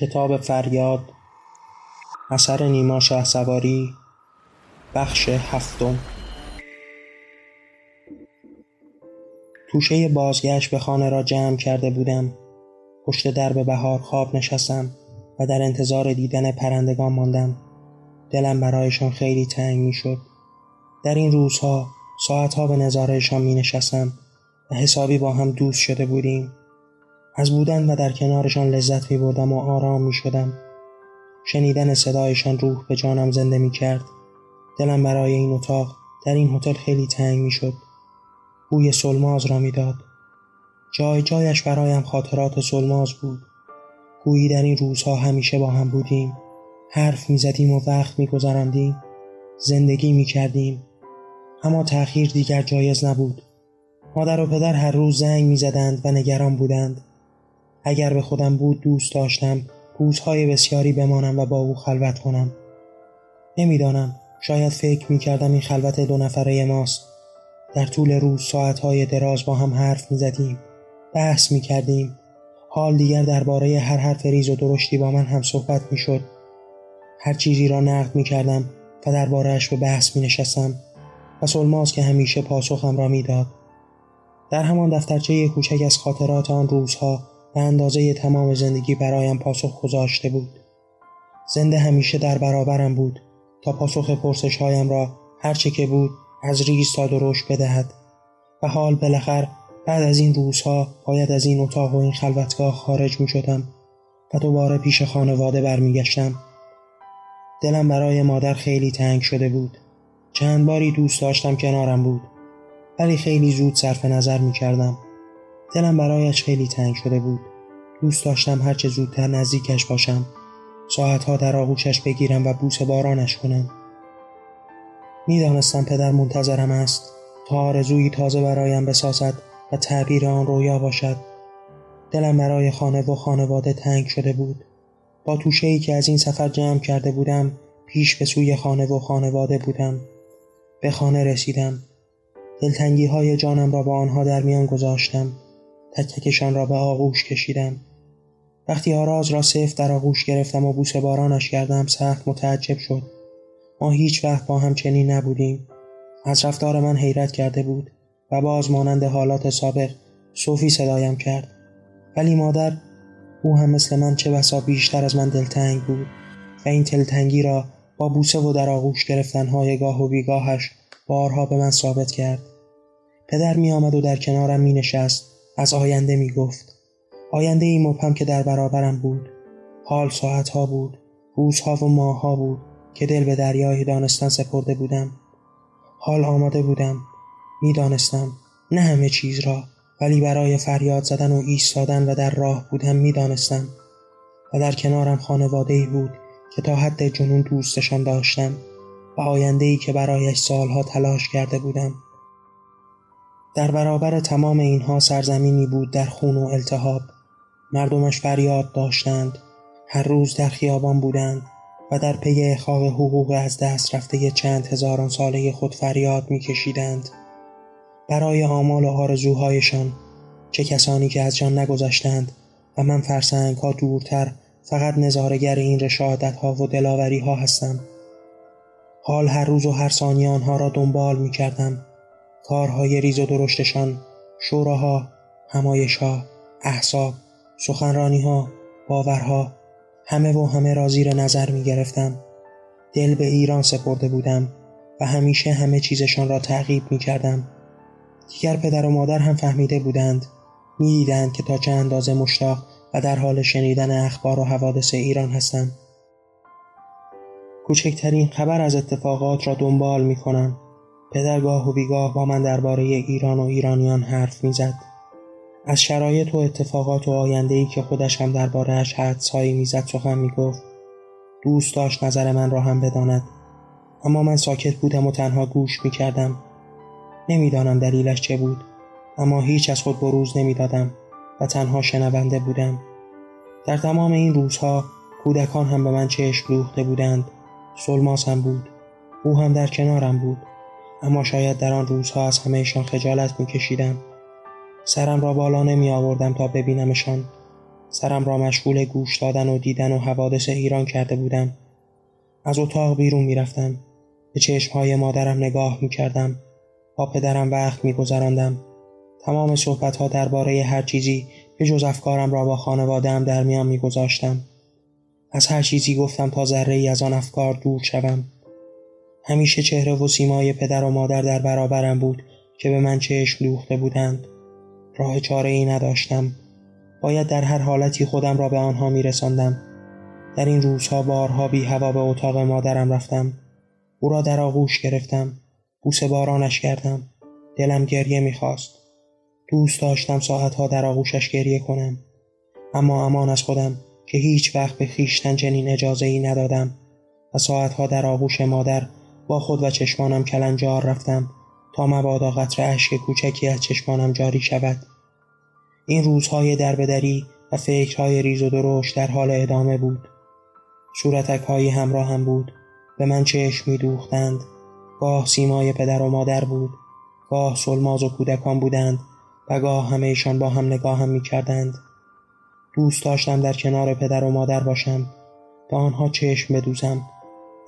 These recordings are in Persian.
کتاب فریاد اثر نیما شه سواری بخش هفتم. توشه بازگشت به خانه را جمع کرده بودم. پشت درب بهار خواب نشستم و در انتظار دیدن پرندگان ماندم. دلم برایشان خیلی تنگ می شد در این روزها ساعتها به نظارهشان می نشستم و حسابی با هم دوست شده بودیم. از بودن و در کنارشان لذت می بردم و آرام می شدم. شنیدن صدایشان روح به جانم زنده می کرد. دلم برای این اتاق در این هتل خیلی تنگ می شد. بوی سلماز را می‌داد. جای جایش برایم خاطرات سلماز بود. گویی در این روزها همیشه با هم بودیم. حرف می زدیم و وقت می گذراندیم. زندگی می کردیم. اما تأخیر دیگر جایز نبود. مادر و پدر هر روز زنگ می زدند و نگران بودند. اگر به خودم بود دوست داشتم روزهای بسیاری بمانم و با او خلوت کنم. نمی‌دانم شاید فکر می کردم این خلوت دو نفره ماست. در طول روز ساعتهای دراز با هم حرف می زدیم بحث می کردیم حال دیگر درباره هر حرف ریز و درشتی با من هم صحبت می شد هر چیزی را نقد می کردم و دربارهش به بحث می نشستم و سلماز که همیشه پاسخم را می‌داد. در همان دفترچه کوچک از خاطرات آن روزها به اندازه تمام زندگی برایم پاسخ گذاشته بود. زنده همیشه در برابرم بود تا پاسخ پرسش هایم را هرچه که بود از ریز تا درشت بدهد. و حال بالاخره بعد از این روزها باید از این اتاق و این خلوتگاه خارج می شدم و دوباره پیش خانواده برمیگشتم. دلم برای مادر خیلی تنگ شده بود. چند باری دوست داشتم کنارم بود. ولی خیلی زود صرف نظر می کردم دلم برایش خیلی تنگ شده بود. دوست داشتم هرچه زودتر نزدیکش باشم. ساعتها در آغوشش بگیرم و بوس بارانش کنم. می‌دانستم پدر منتظرم است تا آرزویی تازه برایم بسازد و تعبیر آن رویا باشد. دلم برای خانه و خانواده تنگ شده بود. با توشه ای که از این سفر جمع کرده بودم پیش به سوی خانه و خانواده بودم. به خانه رسیدم. دلتنگی های جانم را با آنها در میان گذاشتم. تکتکشان را به آغوش کشیدم. وقتی آراز را صفت در آغوش گرفتم و بوسه بارانش کردم سخت متعجب شد. ما هیچ وقت با هم چنین نبودیم. از رفتار من حیرت کرده بود و باز مانند حالات سابق صوفی صدایم کرد. ولی مادر او هم مثل من چه بسا بیشتر از من دلتنگ بود و این دلتنگی را با بوسه و در آغوش گرفتنهای گاه و بیگاهش بارها به من ثابت کرد. پدر می آمد و در کنارم می نشست از آینده می گفت آینده ای مبهم که در برابرم بود. حال ساعتها بود روزها و ماهها بود که دل به دریای دانستن سپرده بودم. حال آماده بودم. می‌دانستم نه همه چیز را ولی برای فریاد زدن و ایستادن و در راه بودم می‌دانستم. و در کنارم خانواده ای بود که تا حد جنون دوستشان داشتم و آینده ای که برایش سالها تلاش کرده بودم. در برابر تمام اینها سرزمینی بود در خون و التهاب. مردمش فریاد داشتند. هر روز در خیابان بودند و در پی احقاق حقوق از دست رفته چند هزاران ساله خود فریاد میکشیدند. برای آمال و آرزوهایشان چه کسانی که از جان نگذشتند و من فرسنگ ها دورتر فقط نظارگر این رشادت ها و دلاوری ها هستم. حال هر روز و هر ثانیه آنها را دنبال می کردم کارهای ریز و درشتشان شوراها همایشها احساب سخنرانیها باورها همه و همه را زیر نظر می گرفتم دل به ایران سپرده بودم و همیشه همه چیزشان را تعقیب می کردم دیگر پدر و مادر هم فهمیده بودند می‌دیدند که تا چه اندازه مشتاق و در حال شنیدن اخبار و حوادث ایران هستم. کوچکترین خبر از اتفاقات را دنبال می کنم پدر گاه و بیگاه با من درباره ایران و ایرانیان حرف می‌زد. از شرایط و اتفاقات و آینده ای که خودش هم دربارهش حدسهایی می‌زد سخن می‌گفت. دوست داشت نظر من را هم بداند. اما من ساکت بودم و تنها گوش می‌کردم. نمی‌دانم دلیلش چه بود اما هیچ از خود بروز نمی‌دادم و تنها شنونده بودم. در تمام این روزها کودکان هم به من چشم دوخته بودند. سلماس هم بود. او هم در کنارم بود. اما شاید در آن روزها از همهشان خجالت میکشیدم. سرم را بالا نمی آوردم تا ببینمشان. سرم را مشغول گوش دادن و دیدن و حوادث ایران کرده بودم. از اتاق بیرون می‌رفتم. به چشمهای مادرم نگاه می‌کردم. با پدرم وقت میگذراندم. تمام صحبتها درباره هر چیزی به جز افکارم را با خانوادهام در میان میگذاشتم. از هر چیزی گفتم تا ذره ای از آن افکار دور شوم. همیشه چهره و سیمای پدر و مادر در برابرم بود که به من چشم دوخته بودند. راه چاره ای نداشتم. باید در هر حالتی خودم را به آنها می رساندم. در این روزها بارها بی هوا به اتاق مادرم رفتم. او را در آغوش گرفتم. بوسه بارانش کردم. دلم گریه می‌خواست. دوست داشتم ساعتها در آغوشش گریه کنم. اما امان از خودم که هیچ وقت به خیشتن چنین اجازه ای ندادم و ساعتها در آغوش مادر با خود و چشمانم کلنجار رفتم تا مبادا قطر اشک کوچکی از چشمانم جاری شود. این روزهای دربدری و فکرهای ریز و درشت در حال ادامه بود. صورتک هایی همراه هم بود. به من چشم می دوختند گاه سیمای پدر و مادر بود. گاه سلماز و کودکان بودند و گاه همهشان با هم نگاه هم می کردند دوست داشتم در کنار پدر و مادر باشم. به آنها چشم بدوزم.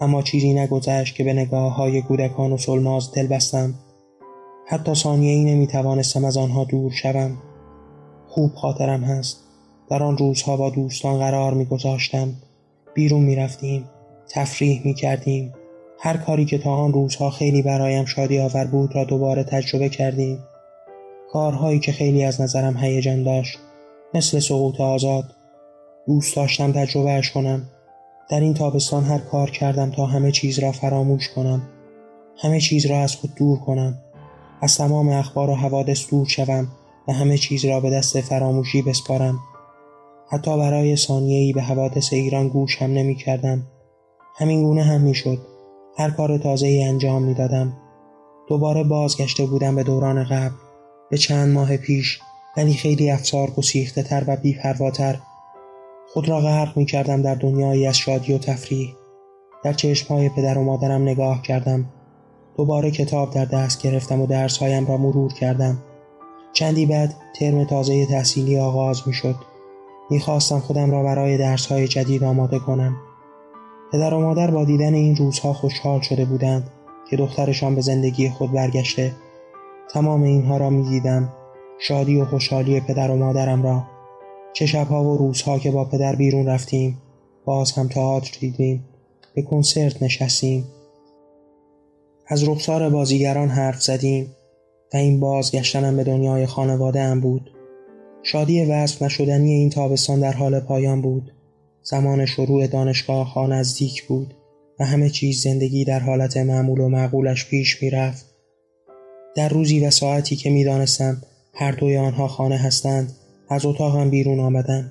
اما چیزی نگذشت که به نگاه های کودکان و سلماز دل بستم حتی ثانیه ای نمی توانستم از آنها دور شوم. خوب خاطرم هست. در آن روزها با دوستان قرار می گذاشتم بیرون می رفتیم تفریح می کردیم هر کاری که تا آن روزها خیلی برایم شادی آور بود را دوباره تجربه کردیم. کارهایی که خیلی از نظرم هیجان داشت. مثل سقوط آزاد. دوست داشتم تجربهش کنم. در این تابستان هر کار کردم تا همه چیز را فراموش کنم. همه چیز را از خود دور کنم. از تمام اخبار و حوادث دور شوم و همه چیز را به دست فراموشی بسپارم. حتی برای ثانیه‌ای به حوادث ایران گوش هم نمی کردم همین گونه هم می شد هر کار تازه ای انجام می دادم دوباره بازگشته بودم به دوران قبل. به چند ماه پیش ولی خیلی افسار گسیخته تر و بیپرواتر خود را غرق می کردم در دنیایی از شادی و تفریح. در چشمهای پدر و مادرم نگاه کردم. دوباره کتاب در دست گرفتم و درسهایم را مرور کردم. چندی بعد ترم تازه تحصیلی آغاز می شد می‌خواستم خودم را برای درسهای جدید آماده کنم. پدر و مادر با دیدن این روزها خوشحال شده بودند که دخترشان به زندگی خود برگشته. تمام اینها را می‌دیدم. شادی و خوشحالی پدر و مادرم را. چه شبها و روزها که با پدر بیرون رفتیم باز هم تئاتر دیدیم به کنسرت نشستیم. از رخسار بازیگران حرف زدیم و این بازگشتنم به دنیای خانواده هم بود. شادی وصف نشدنی این تابستان در حال پایان بود. زمان شروع دانشگاه ها نزدیک بود و همه چیز زندگی در حالت معمول و معقولش پیش می رفت. در روزی و ساعتی که می دانستم هر دوی آنها خانه هستند از اتاقم بیرون آمدم.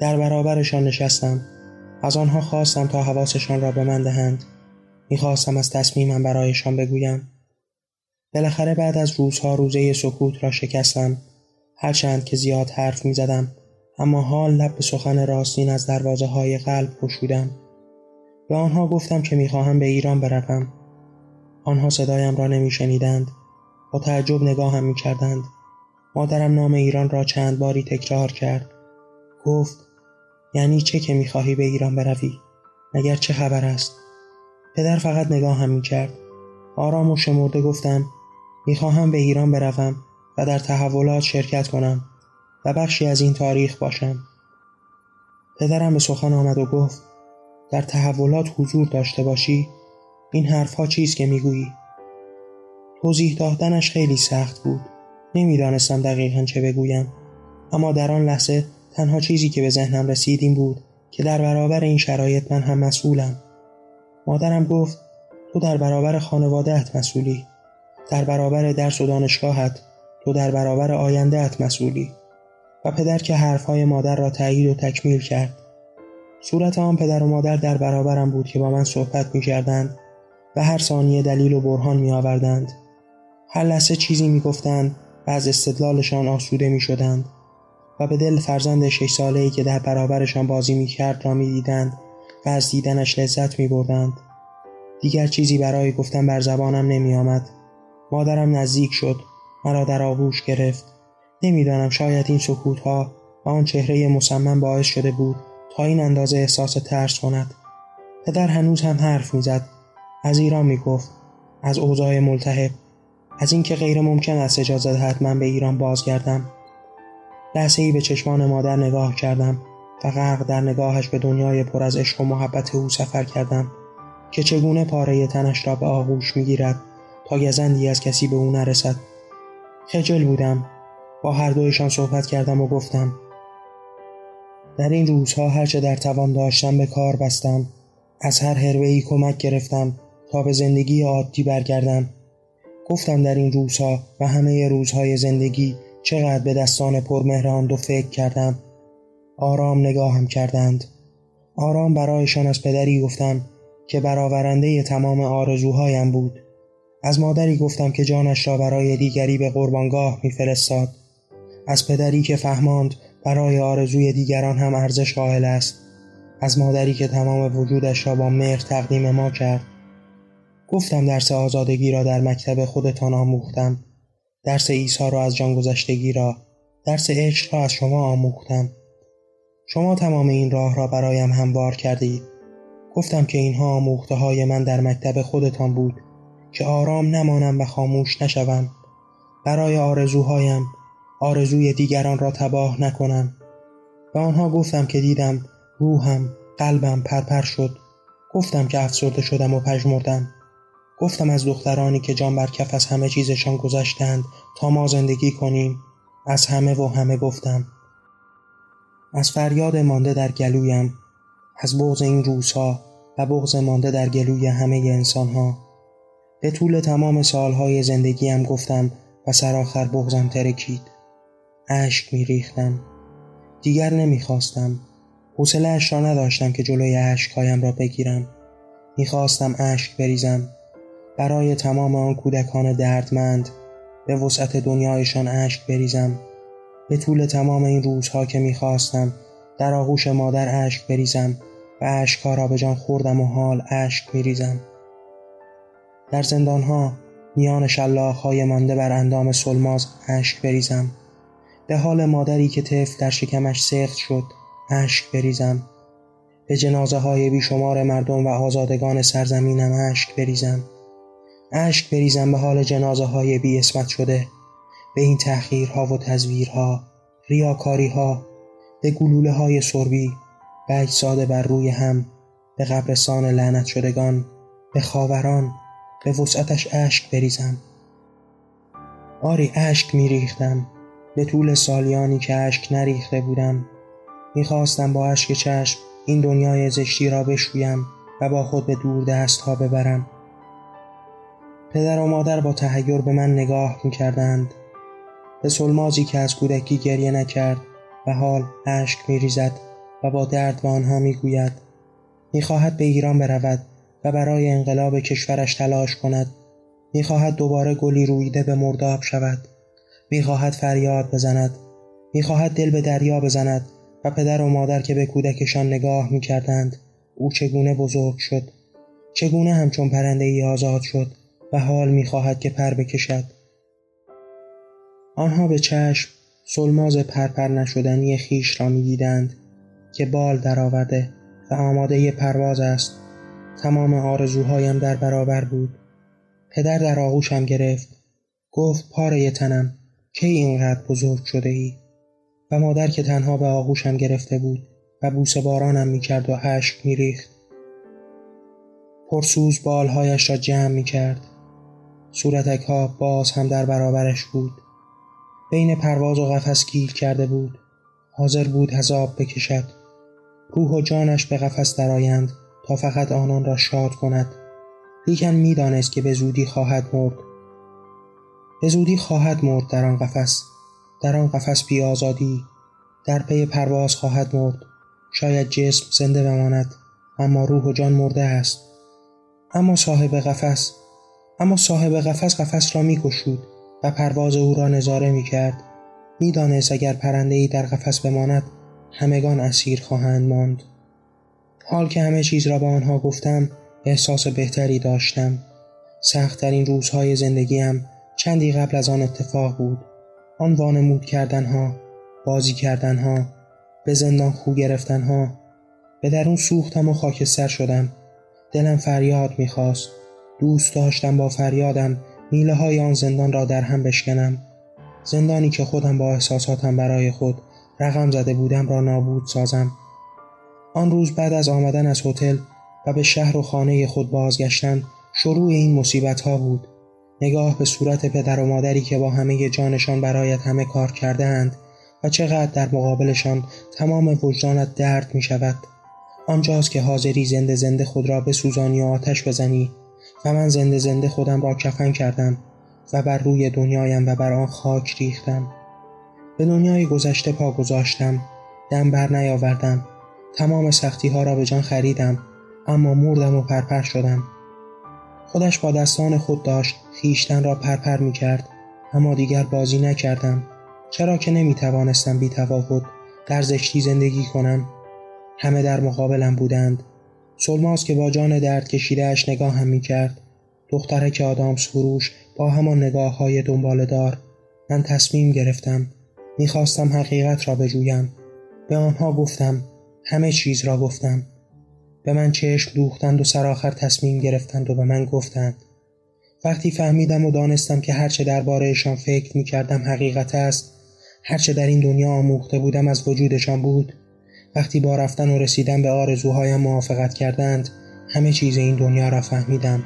در برابرشان نشستم. از آنها خواستم تا حواسشان را به من دهند. می‌خواستم از تصمیمم برایشان بگویم. بالاخره بعد از روزها روزه سکوت را شکستم. هرچند که زیاد حرف می زدم اما حال لب به سخن راستین از دروازه های قلب گشودم به آنها گفتم که می‌خواهم به ایران بروم. آنها صدایم را نمیشنیدند. با تعجب نگاهم می‌کردند. مادرم نام ایران را چند باری تکرار کرد. گفت یعنی چه که می‌خواهی به ایران بروی؟ مگر چه خبر است؟ پدر فقط نگاهم می‌کرد. آرام و شمرده گفتم می‌خواهم به ایران بروم و در تحولات شرکت کنم و بخشی از این تاریخ باشم. پدرم به سخن آمد و گفت در تحولات حضور داشته باشی این حرفها چیست که می‌گویی؟ توضیح دادنش خیلی سخت بود. نمی‌دانستم دقیقا چه بگویم. اما در آن لحظه تنها چیزی که به ذهنم رسید این بود که در برابر این شرایط من هم مسئولم. مادرم گفت تو در برابر خانوادهت مسئولی. در برابر درس و دانشگاهت تو در برابر آیندهت مسئولی. و پدر که حرفهای مادر را تایید و تکمیل کرد. صورت آن پدر و مادر در برابرم بود که با من صحبت می کردند و هر ثانیه دلیل و برهان می آوردند هر لحظه چیزی می گفتند و از استدلالشان آسوده می شدند و به دل فرزند شش ساله ای که در برابرشان بازی می کرد را می دیدند و از دیدنش لذت می بردند. دیگر چیزی برای گفتن بر زبانم نمی آمد. مادرم نزدیک شد مرا در آغوش گرفت نمی‌دانم شاید این سکوت ها و آن چهره مصمم باعث شده بود تا این اندازه احساس ترس کند پدر هنوز هم حرف می‌زد از ایران می‌گفت از اوضاع ملتهب از اینکه غیر ممکن است اجازه من به ایران بازگردم. لحظه ای به چشمان مادر نگاه کردم و غرق در نگاهش به دنیای پر از عشق و محبت او سفر کردم که چگونه پاره تنش را به آغوش می‌گیرد تا گزندی از کسی به او نرسد. خجل بودم. با هر دویشان صحبت کردم و گفتم در این روزها هرچه در توان داشتم به کار بستم. از هر ای کمک گرفتم تا به زندگی عادی برگردم. گفتم در این روزها و همه روزهای زندگی چقدر به دستان پرمهران دو فکر کردم. آرام نگاهم کردند. آرام برایشان از پدری گفتم که برآورنده تمام آرزوهایم بود. از مادری گفتم که جانش را برای دیگری به قربانگاه میفرستاد. از پدری که فهماند برای آرزوی دیگران هم ارزش قائل است. از مادری که تمام وجودش را با مهر تقدیم ما کرد. گفتم درس آزادگی را در مکتب خودتان آموختم. درس عیسی را از جان گذشتگی را درس عشق را از شما آموختم. شما تمام این راه را برایم هموار کردید. گفتم که اینها آموخته های من در مکتب خودتان بود که آرام نمانم و خاموش نشوم. برای آرزوهایم آرزوی دیگران را تباه نکنم. و آنها گفتم که دیدم روحم قلبم پرپر شد. گفتم که افسرده شدم و پژمردم. گفتم از دخترانی که جان بر کف از همه چیزشان گذشتند تا ما زندگی کنیم. از همه و همه گفتم. از فریاد مانده در گلویم. از بغز این روزها و بغز مانده در گلوی همه انسانها. به طول تمام سالهای زندگیم گفتم و سرآخر بغزم ترکید. اشک میریختم. دیگر نمی‌خواستم. حوصلهاش را نداشتم که جلوی اشکهایم را بگیرم. می‌خواستم اشک بریزم. برای تمام آن کودکان دردمند به وسعت دنیایشان اشک بریزم. به طول تمام این روزها که می‌خواستم در آغوش مادر اشک بریزم و اشکها را به جان خوردم و حال اشک میریزم در زندانها میان های مانده بر اندام سلماز اشک بریزم. به حال مادری که طفل در شکمش سخت شد اشک بریزم. به جنازه های بیشمار مردم و آزادگان سرزمینم اشک بریزم. اشک بریزم به حال جنازه های بی اسمت شده. به این تأخیرها و تزویرها ریاکاریها به گلوله های سربی به اجساد بر روی هم به قبرستان لعنت شدگان به خاوران به وسعتش اشک بریزم. آری اشک میریختم. به طول سالیانی که اشک نریخته بودم می‌خواستم با اشک چشم این دنیای زشتی را بشویم و با خود به دور دست ها ببرم. پدر و مادر با تهیور به من نگاه می‌کردند. به سلمازی که از کودکی گریه نکرد و حال اشک میریزد و با درد به آنها می‌گوید می‌خواهد به ایران برود و برای انقلاب کشورش تلاش کند. می‌خواهد دوباره گلی رویده به مرداب شود. می‌خواهد فریاد بزند. می‌خواهد دل به دریا بزند و پدر و مادر که به کودکشان نگاه می‌کردند او چگونه بزرگ شد؟ چگونه همچون پرنده ای آزاد شد؟ و حال می‌خواهد که پر بکشد. آنها به چشم سلماز پرپر نشدنی خیش را می‌دیدند که بال درآورده و آماده پرواز است. تمام آرزوهایم در برابر بود. پدر در آغوشم گرفت. گفت پاره تنم کی اینقدر بزرگ شده ای؟ و مادر که تنها به آغوشم گرفته بود و بوسه بارانم می‌کرد و اشک میریخت. پرسوز بالهایش را جمع می‌کرد. صورتک ها باز هم در برابرش بود. بین پرواز و قفس گیر کرده بود. حاضر بود هزاب بکشد. روح و جانش به قفس درآیند تا فقط آنان را شاد کند. لیکن می‌دانست که به زودی خواهد مرد. به زودی خواهد مرد در آن قفس. در آن قفس بی آزادی. در پی پرواز خواهد مرد. شاید جسم زنده بماند اما روح و جان مرده است. اما صاحب قفس اما صاحب قفس قفس را میگشود و پرواز او را نظاره می‌کرد. می‌دانست اگر پرنده ای در قفس بماند همگان اسیر خواهند ماند. حال که همه چیز را به آنها گفتم احساس بهتری داشتم. سختترین روزهای زندگیم چندی قبل از آن اتفاق بود. آن وانمود کردنها بازی کردنها به زندان خو گرفتنها. به درون سوختم و خاکستر شدم. دلم فریاد می‌خواست. دوست داشتم با فریادم میله های آن زندان را در هم بشکنم. زندانی که خودم با احساساتم برای خود رقم زده بودم را نابود سازم. آن روز بعد از آمدن از هتل و به شهر و خانه خود بازگشتن شروع این مصیبت ها بود. نگاه به صورت پدر و مادری که با همه جانشان برایت همه کار کرده اند و چقدر در مقابلشان تمام وجدانت درد می شود آنجاست که حاضری زنده زنده خود را بسوزانی و آتش بزنی. و من زنده زنده خودم را کفن کردم و بر روی دنیایم و بر آن خاک ریختم. به دنیای گذشته پا گذاشتم دم بر نیاوردم تمام سختی ها را به جان خریدم اما مردم و پرپر شدم. خودش با دستان خود داشت خیشتن را پرپر می کرد اما دیگر بازی نکردم. چرا که نمی توانستم بی تفاوت در زشتی زندگی کنم؟ همه در مقابلم بودند. سلماس که با جان درد کشیدهش نگاه هم می کرد دخترک آدامس فروش با همان نگاه های دنبال دار من تصمیم گرفتم می‌خواستم حقیقت را بجویم. به آنها گفتم همه چیز را گفتم. به من چشم دوختند و سرآخر تصمیم گرفتند و به من گفتند. وقتی فهمیدم و دانستم که هرچه دربارهشان فکر می‌کردم حقیقت است هرچه در این دنیا آموخته بودم از وجودشان بود وقتی با رفتن و رسیدن به آرزوهایم موافقت کردند همه چیز این دنیا را فهمیدم.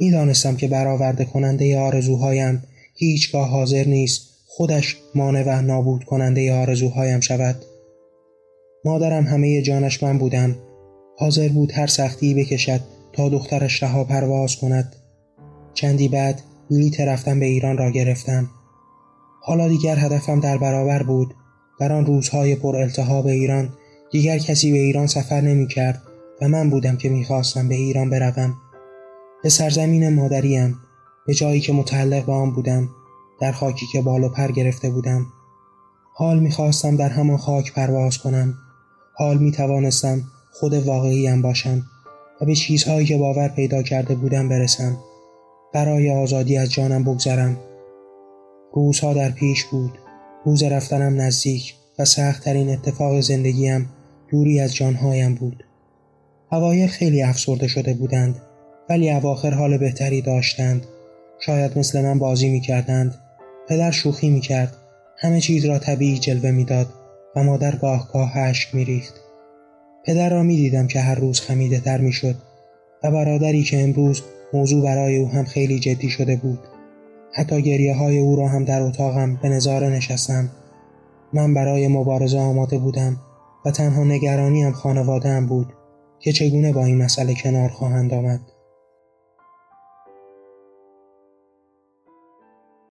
می‌دانستم که برآورده کننده آرزوهایم هیچگاه حاضر نیست خودش مانع و نابود کننده آرزوهایم شود. مادرم همه جانش من بودم. حاضر بود هر سختی بکشد تا دخترش رها پرواز کند. چندی بعد بلیت رفتن به ایران را گرفتم. حالا دیگر هدفم در برابر بود. در آن روزهای پر التهاب ایران دیگر کسی به ایران سفر نمی کرد و من بودم که می‌خواستم به ایران بروم. به سرزمین مادریم به جایی که متعلق به آن بودم در خاکی که بال و پر گرفته بودم. حال می‌خواستم در همان خاک پرواز کنم. حال می توانستم خود واقعیم باشم و به چیزهایی که باور پیدا کرده بودم برسم. برای آزادی از جانم بگذرم. روزها در پیش بود. روز رفتنم نزدیک و سختترین اتفاق زندگیم دوری از جانهایم بود. اوایل خیلی افسرده شده بودند ولی اواخر حال بهتری داشتند. شاید مثل من بازی می کردند پدر شوخی می کرد همه چیز را طبیعی جلوه می‌داد و مادر اشک می ریخت. پدر را می دیدم که هر روز خمیده تر می شد و برادری که امروز موضوع برای او هم خیلی جدی شده بود. حتی گریه های او را هم در اتاقم به نظاره نشستم. من برای مبارزه آماده بودم و تنها نگرانی هم خانواده هم بود که چگونه با این مسئله کنار خواهند آمد.